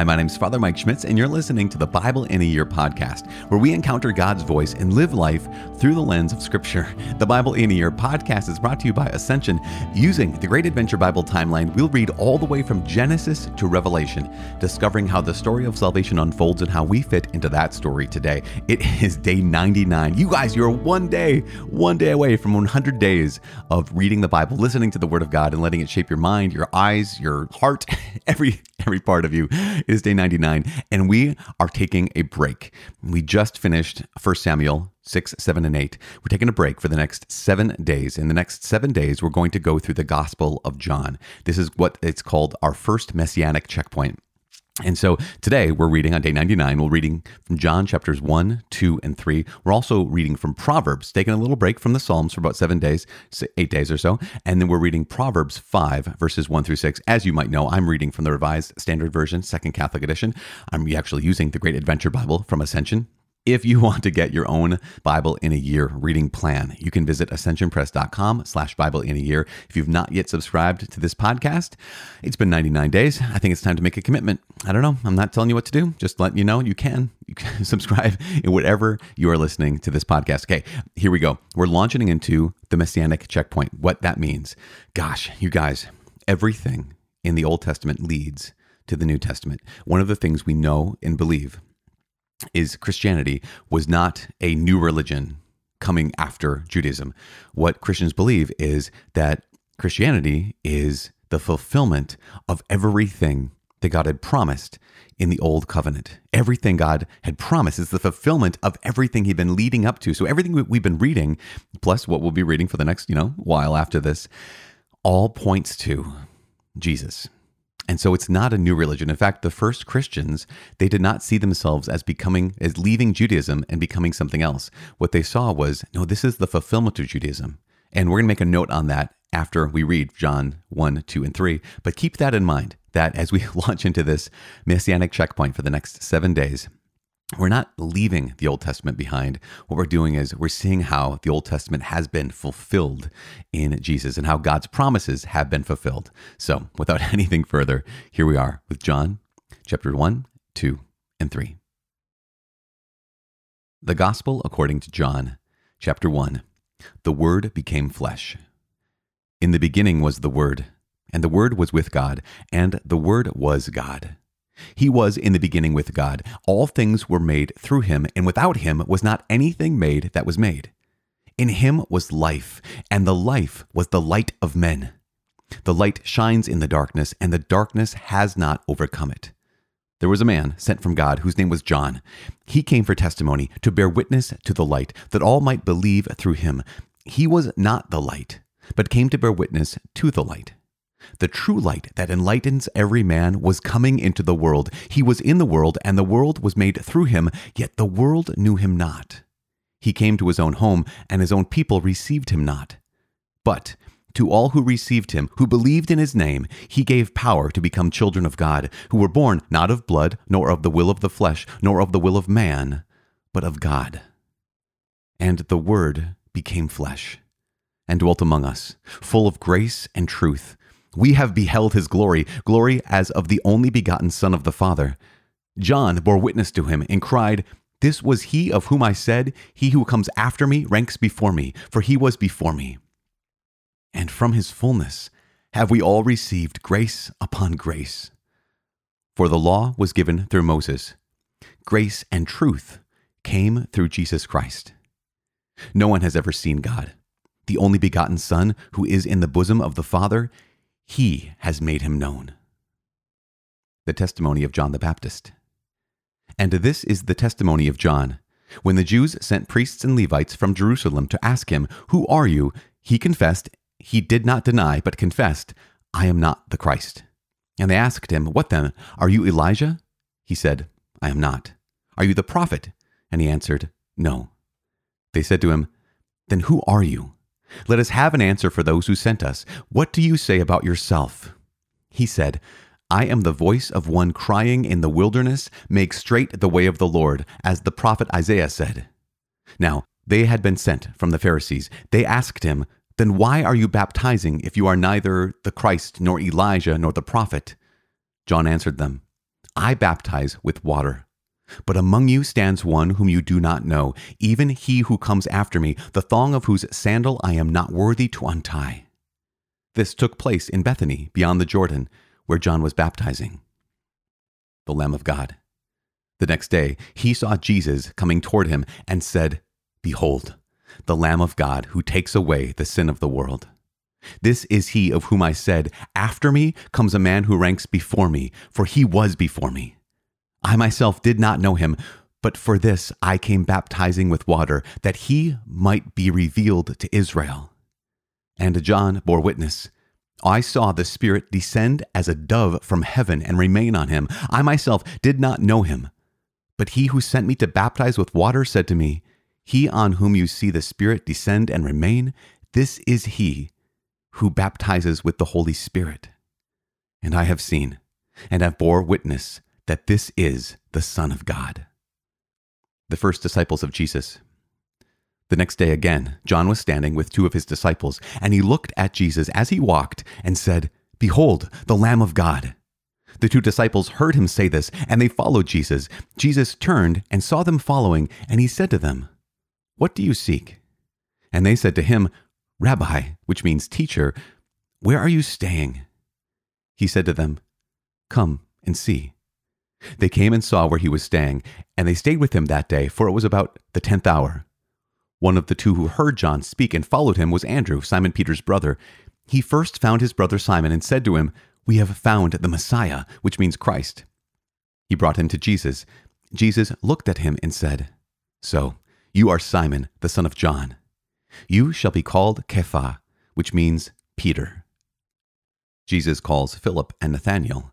Hi, my name is Father Mike Schmitz, and you're listening to the Bible in a Year podcast, where we encounter God's voice and live life through the lens of Scripture. The Bible in a Year podcast is brought to you by Ascension. Using the Great Adventure Bible timeline, we'll read all the way from Genesis to Revelation, discovering how the story of salvation unfolds and how we fit into that story today. It is day 99. You guys, you're one day, one day away from 100 days of reading the Bible, listening to the Word of God, and letting it shape your mind, your eyes, your heart, every every part of you. It is day 99, and we are taking a break. We just finished 1 Samuel 6, 7, and 8. We're taking a break for the next seven days. In the next seven days, we're going to go through the Gospel of John. This is what it's called our first messianic checkpoint. And so today we're reading on day 99. We're reading from John chapters 1, 2, and 3. We're also reading from Proverbs, taking a little break from the Psalms for about seven days, eight days or so. And then we're reading Proverbs 5, verses 1 through 6. As you might know, I'm reading from the Revised Standard Version, Second Catholic Edition. I'm actually using the Great Adventure Bible from Ascension. If you want to get your own Bible in a year reading plan, you can visit ascensionpress.com slash Bible in a year. If you've not yet subscribed to this podcast, it's been 99 days. I think it's time to make a commitment. I don't know. I'm not telling you what to do. Just letting you know you can. You can subscribe in whatever you are listening to this podcast. Okay, here we go. We're launching into the Messianic checkpoint. What that means. Gosh, you guys, everything in the Old Testament leads to the New Testament. One of the things we know and believe is Christianity was not a new religion coming after Judaism. What Christians believe is that Christianity is the fulfillment of everything that God had promised in the old covenant. Everything God had promised is the fulfillment of everything he'd been leading up to. So everything we've been reading, plus what we'll be reading for the next, you know, while after this, all points to Jesus. And so it's not a new religion. In fact, the first Christians, they did not see themselves as becoming, as leaving Judaism and becoming something else. What they saw was, no, this is the fulfillment of Judaism. And we're going to make a note on that after we read John 1, 2, and 3. But keep that in mind that as we launch into this messianic checkpoint for the next seven days, we're not leaving the Old Testament behind. What we're doing is we're seeing how the Old Testament has been fulfilled in Jesus and how God's promises have been fulfilled. So, without anything further, here we are with John chapter 1, 2, and 3. The Gospel according to John, chapter 1. The Word became flesh. In the beginning was the Word, and the Word was with God, and the Word was God. He was in the beginning with God. All things were made through him, and without him was not anything made that was made. In him was life, and the life was the light of men. The light shines in the darkness, and the darkness has not overcome it. There was a man sent from God whose name was John. He came for testimony, to bear witness to the light, that all might believe through him. He was not the light, but came to bear witness to the light. The true light that enlightens every man was coming into the world. He was in the world, and the world was made through him, yet the world knew him not. He came to his own home, and his own people received him not. But to all who received him, who believed in his name, he gave power to become children of God, who were born not of blood, nor of the will of the flesh, nor of the will of man, but of God. And the Word became flesh, and dwelt among us, full of grace and truth. We have beheld his glory, glory as of the only begotten Son of the Father. John bore witness to him and cried, This was he of whom I said, He who comes after me ranks before me, for he was before me. And from his fullness have we all received grace upon grace. For the law was given through Moses, grace and truth came through Jesus Christ. No one has ever seen God. The only begotten Son, who is in the bosom of the Father, he has made him known. The testimony of John the Baptist. And this is the testimony of John. When the Jews sent priests and Levites from Jerusalem to ask him, Who are you? he confessed, he did not deny, but confessed, I am not the Christ. And they asked him, What then? Are you Elijah? He said, I am not. Are you the prophet? And he answered, No. They said to him, Then who are you? Let us have an answer for those who sent us. What do you say about yourself? He said, I am the voice of one crying in the wilderness, Make straight the way of the Lord, as the prophet Isaiah said. Now, they had been sent from the Pharisees. They asked him, Then why are you baptizing if you are neither the Christ, nor Elijah, nor the prophet? John answered them, I baptize with water. But among you stands one whom you do not know, even he who comes after me, the thong of whose sandal I am not worthy to untie. This took place in Bethany, beyond the Jordan, where John was baptizing. The Lamb of God. The next day, he saw Jesus coming toward him and said, Behold, the Lamb of God who takes away the sin of the world. This is he of whom I said, After me comes a man who ranks before me, for he was before me. I myself did not know him, but for this I came baptizing with water, that he might be revealed to Israel. And John bore witness. I saw the Spirit descend as a dove from heaven and remain on him. I myself did not know him. But he who sent me to baptize with water said to me, He on whom you see the Spirit descend and remain, this is he who baptizes with the Holy Spirit. And I have seen and have bore witness that this is the Son of God. The first disciples of Jesus. The next day again, John was standing with two of his disciples, and he looked at Jesus as he walked and said, Behold, the Lamb of God. The two disciples heard him say this, and they followed Jesus. Jesus turned and saw them following, and he said to them, What do you seek? And they said to him, Rabbi, which means teacher, where are you staying? He said to them, Come and see. They came and saw where he was staying, and they stayed with him that day, for it was about the tenth hour. One of the two who heard John speak and followed him was Andrew, Simon Peter's brother. He first found his brother Simon and said to him, We have found the Messiah, which means Christ. He brought him to Jesus. Jesus looked at him and said, So, you are Simon, the son of John. You shall be called Cephas, which means Peter. Jesus calls Philip and Nathanael.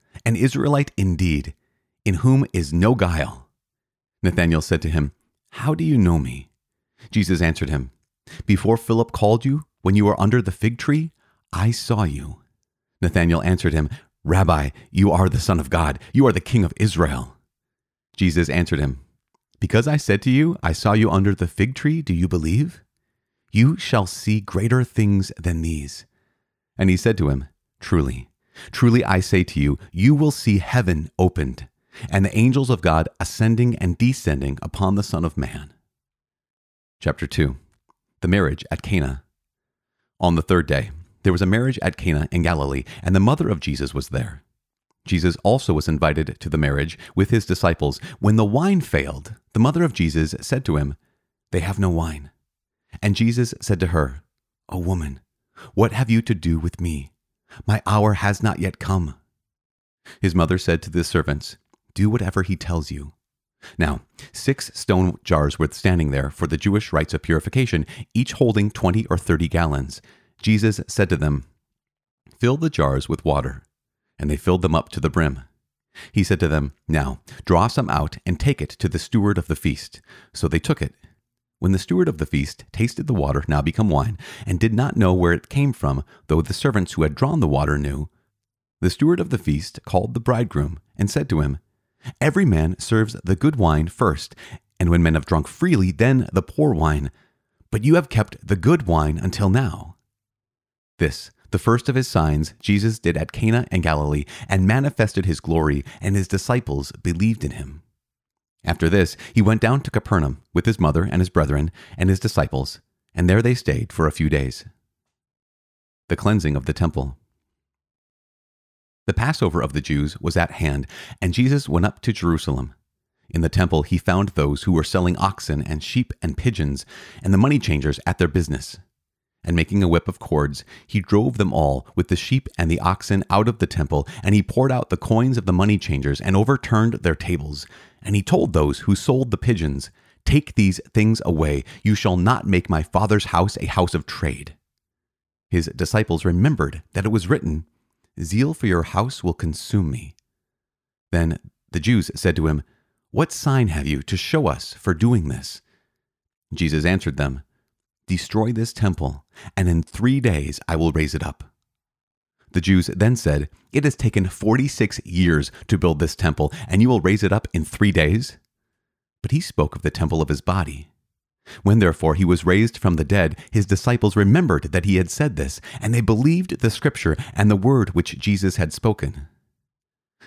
an Israelite indeed, in whom is no guile. Nathanael said to him, How do you know me? Jesus answered him, Before Philip called you, when you were under the fig tree, I saw you. Nathanael answered him, Rabbi, you are the Son of God, you are the King of Israel. Jesus answered him, Because I said to you, I saw you under the fig tree, do you believe? You shall see greater things than these. And he said to him, Truly, Truly I say to you, you will see heaven opened, and the angels of God ascending and descending upon the Son of Man. Chapter 2 The Marriage at Cana. On the third day, there was a marriage at Cana in Galilee, and the mother of Jesus was there. Jesus also was invited to the marriage with his disciples. When the wine failed, the mother of Jesus said to him, They have no wine. And Jesus said to her, O woman, what have you to do with me? My hour has not yet come. His mother said to the servants, Do whatever he tells you. Now, six stone jars were standing there for the Jewish rites of purification, each holding twenty or thirty gallons. Jesus said to them, Fill the jars with water. And they filled them up to the brim. He said to them, Now, draw some out and take it to the steward of the feast. So they took it. When the steward of the feast tasted the water now become wine, and did not know where it came from, though the servants who had drawn the water knew, the steward of the feast called the bridegroom, and said to him, Every man serves the good wine first, and when men have drunk freely, then the poor wine. But you have kept the good wine until now. This, the first of his signs, Jesus did at Cana in Galilee, and manifested his glory, and his disciples believed in him. After this, he went down to Capernaum with his mother and his brethren and his disciples, and there they stayed for a few days. The cleansing of the temple. The Passover of the Jews was at hand, and Jesus went up to Jerusalem. In the temple, he found those who were selling oxen and sheep and pigeons, and the money changers at their business. And making a whip of cords, he drove them all with the sheep and the oxen out of the temple, and he poured out the coins of the money changers and overturned their tables. And he told those who sold the pigeons, Take these things away. You shall not make my father's house a house of trade. His disciples remembered that it was written, Zeal for your house will consume me. Then The Jews said to him, What sign have you to show us for doing this? Jesus answered them, Destroy this temple, and in three days I will raise it up. The Jews then said, It has taken 46 years to build this temple, and you will raise it up in three days? But he spoke of the temple of his body. When therefore he was raised from the dead, his disciples remembered that he had said this, and they believed the scripture and the word which Jesus had spoken.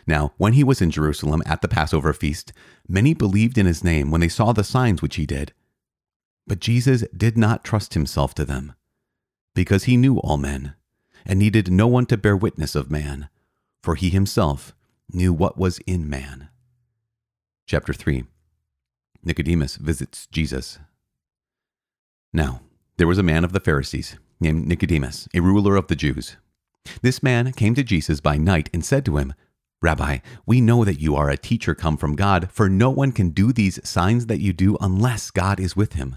Now, when he was in Jerusalem at the Passover feast, many believed in his name when they saw the signs which he did. But Jesus did not trust himself to them, because he knew all men, and needed no one to bear witness of man, for he himself knew what was in man. Chapter 3 Nicodemus visits Jesus. Now, there was a man of the Pharisees named Nicodemus, a ruler of the Jews. This man came to Jesus by night and said to him, Rabbi, we know that you are a teacher come from God, for no one can do these signs that you do unless God is with him.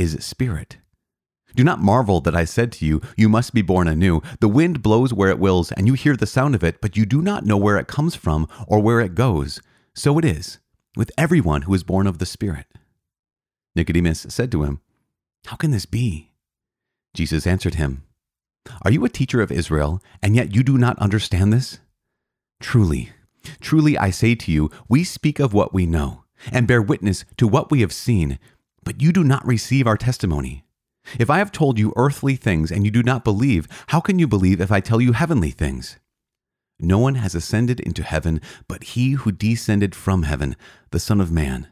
is spirit. Do not marvel that I said to you, You must be born anew. The wind blows where it wills, and you hear the sound of it, but you do not know where it comes from or where it goes. So it is with everyone who is born of the Spirit. Nicodemus said to him, How can this be? Jesus answered him, Are you a teacher of Israel, and yet you do not understand this? Truly, truly I say to you, we speak of what we know, and bear witness to what we have seen, but you do not receive our testimony. If I have told you earthly things and you do not believe, how can you believe if I tell you heavenly things? No one has ascended into heaven but he who descended from heaven, the Son of Man.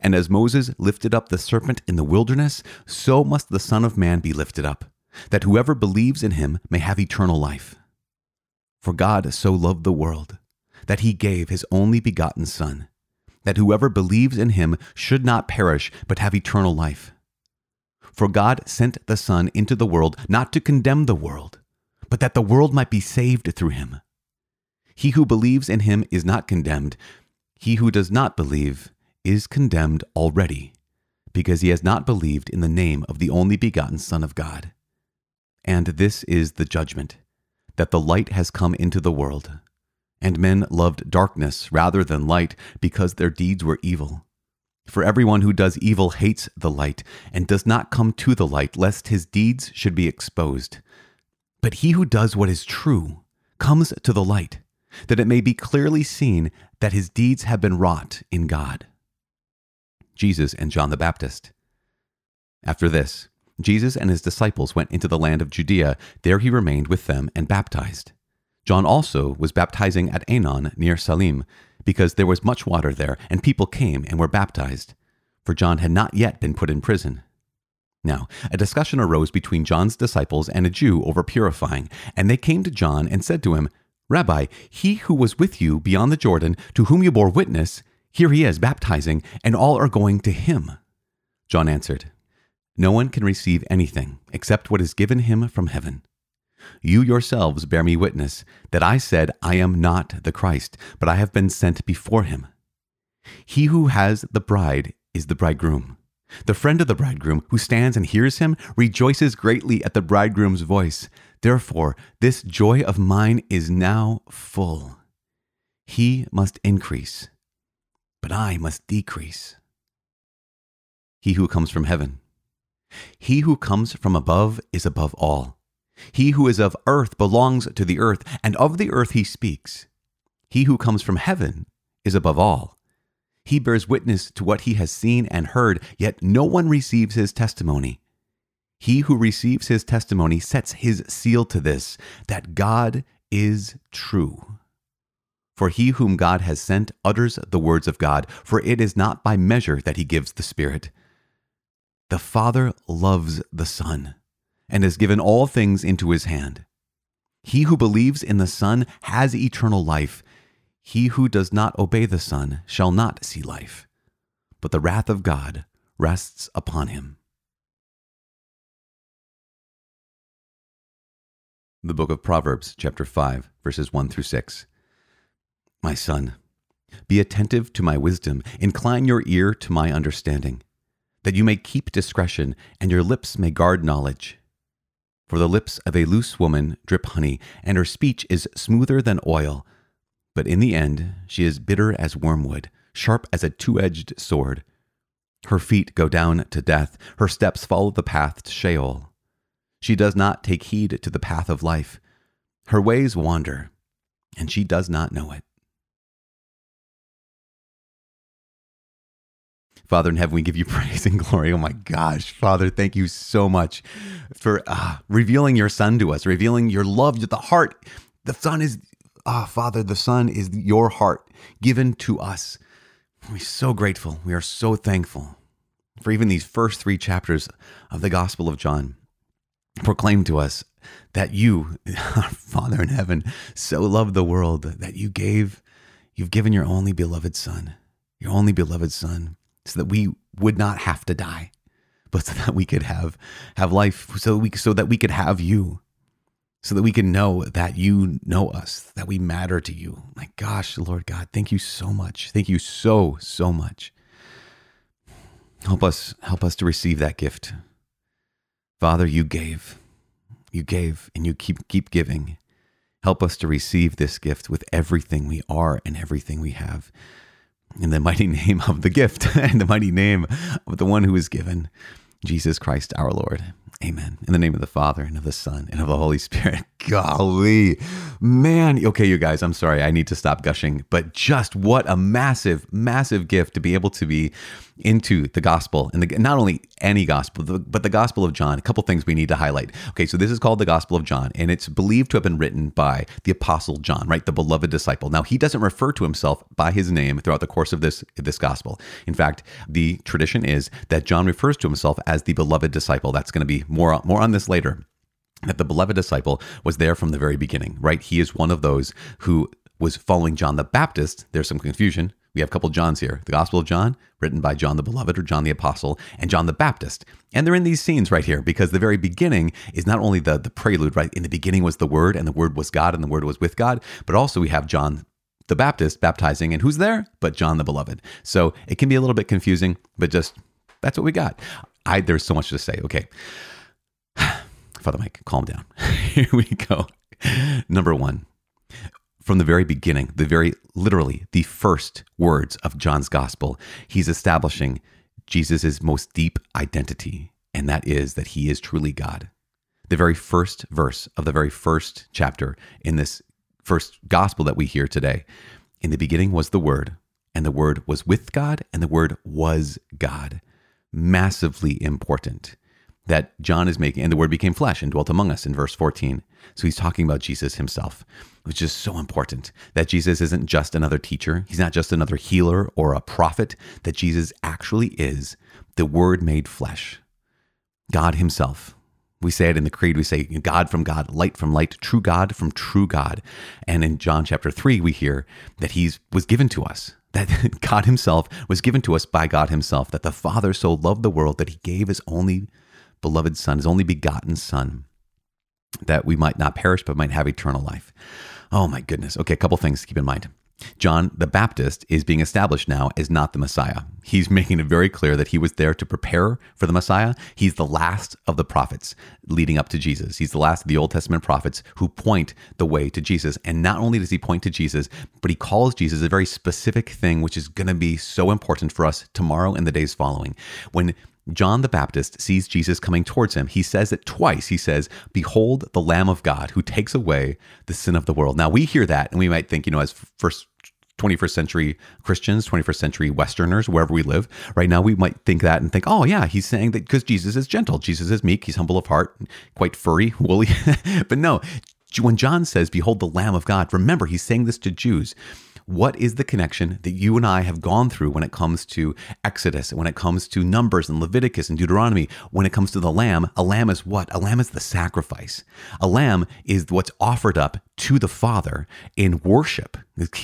And as Moses lifted up the serpent in the wilderness, so must the Son of Man be lifted up, that whoever believes in him may have eternal life. For God so loved the world, that he gave his only begotten Son, that whoever believes in him should not perish, but have eternal life. For God sent the Son into the world not to condemn the world, but that the world might be saved through him. He who believes in him is not condemned. He who does not believe is condemned already, because he has not believed in the name of the only begotten Son of God. And this is the judgment that the light has come into the world, and men loved darkness rather than light because their deeds were evil. For everyone who does evil hates the light and does not come to the light, lest his deeds should be exposed. But he who does what is true comes to the light, that it may be clearly seen that his deeds have been wrought in God. Jesus and John the Baptist. After this, Jesus and his disciples went into the land of Judea. There he remained with them and baptized. John also was baptizing at Aenon near Salim, because there was much water there, and people came and were baptized, for John had not yet been put in prison. Now, a discussion arose between John's disciples and a Jew over purifying, and they came to John and said to him, Rabbi, he who was with you beyond the Jordan, to whom you bore witness, here he is baptizing, and all are going to him. John answered, No one can receive anything except what is given him from heaven. You yourselves bear me witness that I said, I am not the Christ, but I have been sent before him. He who has the bride is the bridegroom. The friend of the bridegroom who stands and hears him rejoices greatly at the bridegroom's voice. Therefore, this joy of mine is now full. He must increase but I must decrease. He who comes from heaven. He who comes from above is above all. He who is of earth belongs to the earth, and of the earth he speaks. He who comes from heaven is above all. He bears witness to what he has seen and heard, yet no one receives his testimony. He who receives his testimony sets his seal to this, that God is true. For he whom God has sent utters the words of God, for it is not by measure that he gives the Spirit. The Father loves the Son, and has given all things into his hand. He who believes in the Son has eternal life. He who does not obey the Son shall not see life, but the wrath of God rests upon him. The book of Proverbs, chapter 5, verses 1 through 6. My son, be attentive to my wisdom, incline your ear to my understanding, that you may keep discretion and your lips may guard knowledge. For the lips of a loose woman drip honey, and her speech is smoother than oil. But in the end, she is bitter as wormwood, sharp as a two edged sword. Her feet go down to death, her steps follow the path to Sheol. She does not take heed to the path of life. Her ways wander, and she does not know it. Father in heaven, we give you praise and glory. Oh my gosh, Father, thank you so much for uh, revealing your Son to us, revealing your love to the heart. The Son is, ah, Father, the Son is your heart given to us. We're so grateful. We are so thankful for even these first three chapters of the Gospel of John. Proclaim to us that you, Father in heaven, so loved the world that you gave, you've given your only beloved Son, your only beloved Son so that we would not have to die, but so that we could have have life, so we so that we could have you, so that we can know that you know us, that we matter to you. My gosh, Lord God, thank you so much. Thank you so so much. Help us help us to receive that gift. Father, you gave. You gave and you keep keep giving. Help us to receive this gift with everything we are and everything we have in the mighty name of the gift and the mighty name of the one who is given, Jesus Christ our Lord. Amen. In the name of the Father and of the Son and of the Holy Spirit. Golly, man. Okay, you guys, I'm sorry. I need to stop gushing, but just what a massive, massive gift to be able to be into the gospel and the, not only any gospel, but the gospel of John. A couple things we need to highlight. Okay, so this is called the gospel of John, and it's believed to have been written by the apostle John, right? The beloved disciple. Now, he doesn't refer to himself by his name throughout the course of this, this gospel. In fact, the tradition is that John refers to himself as the beloved disciple. That's going to be more, more on this later that the beloved disciple was there from the very beginning, right? He is one of those who was following John the Baptist. There's some confusion. We have a couple Johns here. The Gospel of John, written by John the Beloved or John the Apostle, and John the Baptist. And they're in these scenes right here because the very beginning is not only the, the prelude, right? In the beginning was the Word, and the Word was God, and the Word was with God, but also we have John the Baptist baptizing, and who's there? But John the Beloved. So it can be a little bit confusing, but just that's what we got. I there's so much to say. Okay. Father Mike, calm down. Here we go. Number one, from the very beginning, the very literally the first words of John's gospel, he's establishing Jesus' most deep identity, and that is that he is truly God. The very first verse of the very first chapter in this first gospel that we hear today. In the beginning was the Word, and the Word was with God, and the Word was God. Massively important that John is making, and the word became flesh and dwelt among us in verse 14. So he's talking about Jesus himself, which is so important that Jesus isn't just another teacher. He's not just another healer or a prophet, that Jesus actually is the word made flesh, God himself. We say it in the creed, we say God from God, light from light, true God from true God. And in John chapter 3, we hear that he was given to us, that God himself was given to us by God himself, that the Father so loved the world that he gave his only beloved Son, his only begotten Son, that we might not perish but might have eternal life. Oh my goodness. Okay, a couple things to keep in mind. John the Baptist is being established now as not the Messiah. He's making it very clear that he was there to prepare for the Messiah. He's the last of the prophets leading up to Jesus. He's the last of the Old Testament prophets who point the way to Jesus. And not only does he point to Jesus, but he calls Jesus a very specific thing, which is going to be so important for us tomorrow and the days following. When John the Baptist sees Jesus coming towards him. He says it twice. He says, Behold the Lamb of God who takes away the sin of the world. Now we hear that and we might think, you know, as first 21st century Christians, 21st century Westerners, wherever we live, right now we might think that and think, oh, yeah, he's saying that because Jesus is gentle, Jesus is meek, he's humble of heart, quite furry, woolly. but no, when John says, Behold the Lamb of God, remember, he's saying this to Jews what is the connection that you and I have gone through when it comes to Exodus, when it comes to Numbers and Leviticus and Deuteronomy, when it comes to the lamb? A lamb is what? A lamb is the sacrifice. A lamb is what's offered up to the Father in worship.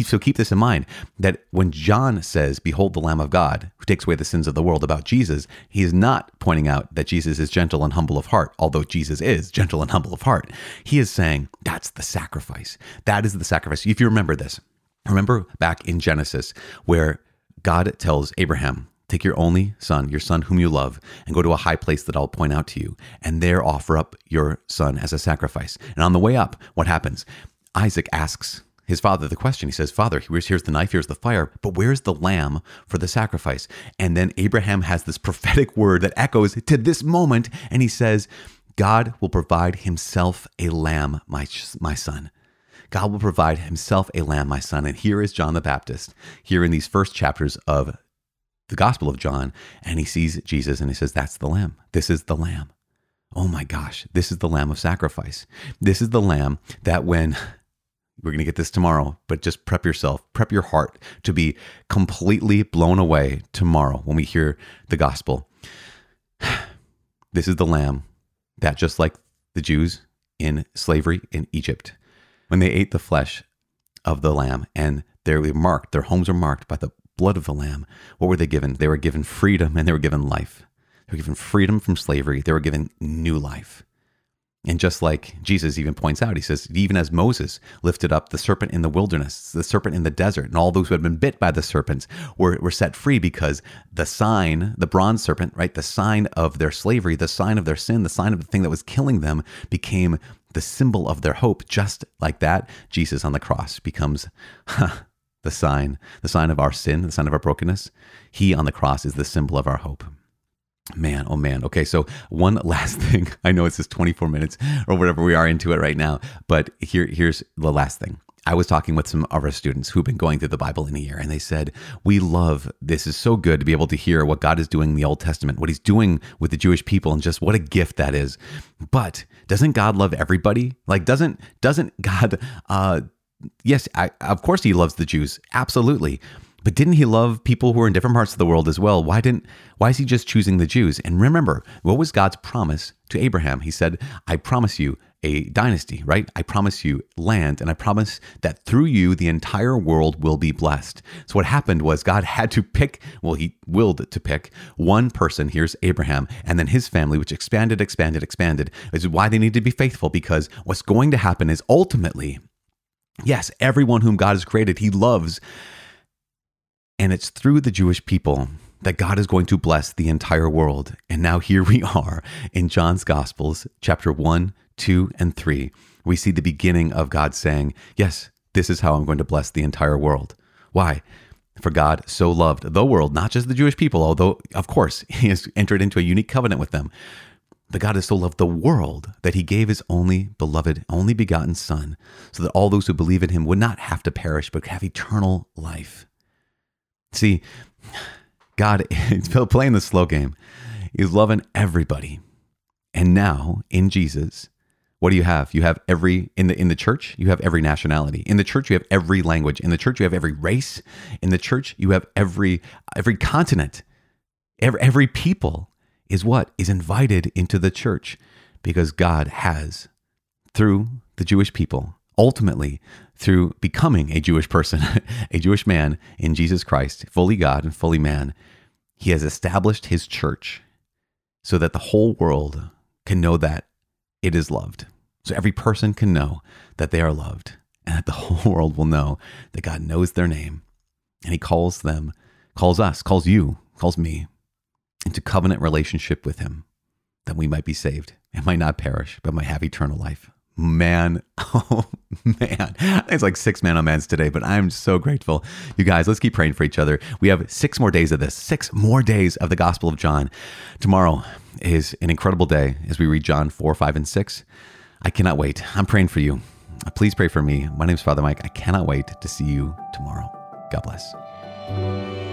So keep this in mind that when John says, Behold the Lamb of God who takes away the sins of the world about Jesus, he is not pointing out that Jesus is gentle and humble of heart, although Jesus is gentle and humble of heart. He is saying, That's the sacrifice. That is the sacrifice. If you remember this, Remember back in Genesis where God tells Abraham, Take your only son, your son whom you love, and go to a high place that I'll point out to you, and there offer up your son as a sacrifice. And on the way up, what happens? Isaac asks his father the question. He says, Father, here's, here's the knife, here's the fire, but where's the lamb for the sacrifice? And then Abraham has this prophetic word that echoes to this moment, and he says, God will provide himself a lamb, my, my son. God will provide himself a lamb, my son. And here is John the Baptist, here in these first chapters of the Gospel of John, and he sees Jesus and he says, That's the lamb. This is the lamb. Oh my gosh, this is the lamb of sacrifice. This is the lamb that when we're going to get this tomorrow, but just prep yourself, prep your heart to be completely blown away tomorrow when we hear the gospel. This is the lamb that, just like the Jews in slavery in Egypt, when they ate the flesh of the lamb and they were marked, their homes were marked by the blood of the lamb, what were they given? They were given freedom and they were given life. They were given freedom from slavery. They were given new life. And just like Jesus even points out, he says, even as Moses lifted up the serpent in the wilderness, the serpent in the desert, and all those who had been bit by the serpents were, were set free because the sign, the bronze serpent, right, the sign of their slavery, the sign of their sin, the sign of the thing that was killing them became the symbol of their hope. Just like that, Jesus on the cross becomes the sign, the sign of our sin, the sign of our brokenness. He on the cross is the symbol of our hope. Man, oh man. Okay, so one last thing. I know it's just 24 minutes or whatever we are into it right now, but here, here's the last thing. I was talking with some of our students who've been going through the Bible in a year, and they said, We love this is so good to be able to hear what God is doing in the Old Testament, what He's doing with the Jewish people, and just what a gift that is. But doesn't God love everybody? Like, doesn't doesn't God uh yes, I, of course he loves the Jews. Absolutely. But didn't he love people who are in different parts of the world as well? Why didn't why is he just choosing the Jews? And remember, what was God's promise to Abraham? He said, "I promise you a dynasty, right? I promise you land, and I promise that through you the entire world will be blessed." So what happened was God had to pick, well, he willed to pick one person, here's Abraham, and then his family which expanded, expanded, expanded. This is why they need to be faithful because what's going to happen is ultimately Yes, everyone whom God has created, he loves and it's through the Jewish people that God is going to bless the entire world. And now here we are in John's Gospels, chapter 1, 2, and 3. We see the beginning of God saying, Yes, this is how I'm going to bless the entire world. Why? For God so loved the world, not just the Jewish people, although, of course, He has entered into a unique covenant with them. But God has so loved the world that He gave His only beloved, only begotten Son, so that all those who believe in Him would not have to perish, but have eternal life. See, God is playing the slow game. He's loving everybody. And now in Jesus, what do you have? You have every in the in the church, you have every nationality. In the church, you have every language. In the church, you have every race. In the church, you have every every continent. Every, every people is what is invited into the church because God has through the Jewish people ultimately through becoming a Jewish person, a Jewish man in Jesus Christ, fully God and fully man, he has established his church so that the whole world can know that it is loved. So every person can know that they are loved and that the whole world will know that God knows their name and he calls them, calls us, calls you, calls me into covenant relationship with him that we might be saved and might not perish, but might have eternal life man. Oh man. It's like six man on mans today but i'm so grateful. You guys let's keep praying for each other. We have six more days of this six more days of the gospel of john. Tomorrow is an incredible day as we read john 4 5 and 6 i cannot wait. I'm praying for you. Please pray for me. My name is father mike. I cannot wait to see you tomorrow. God bless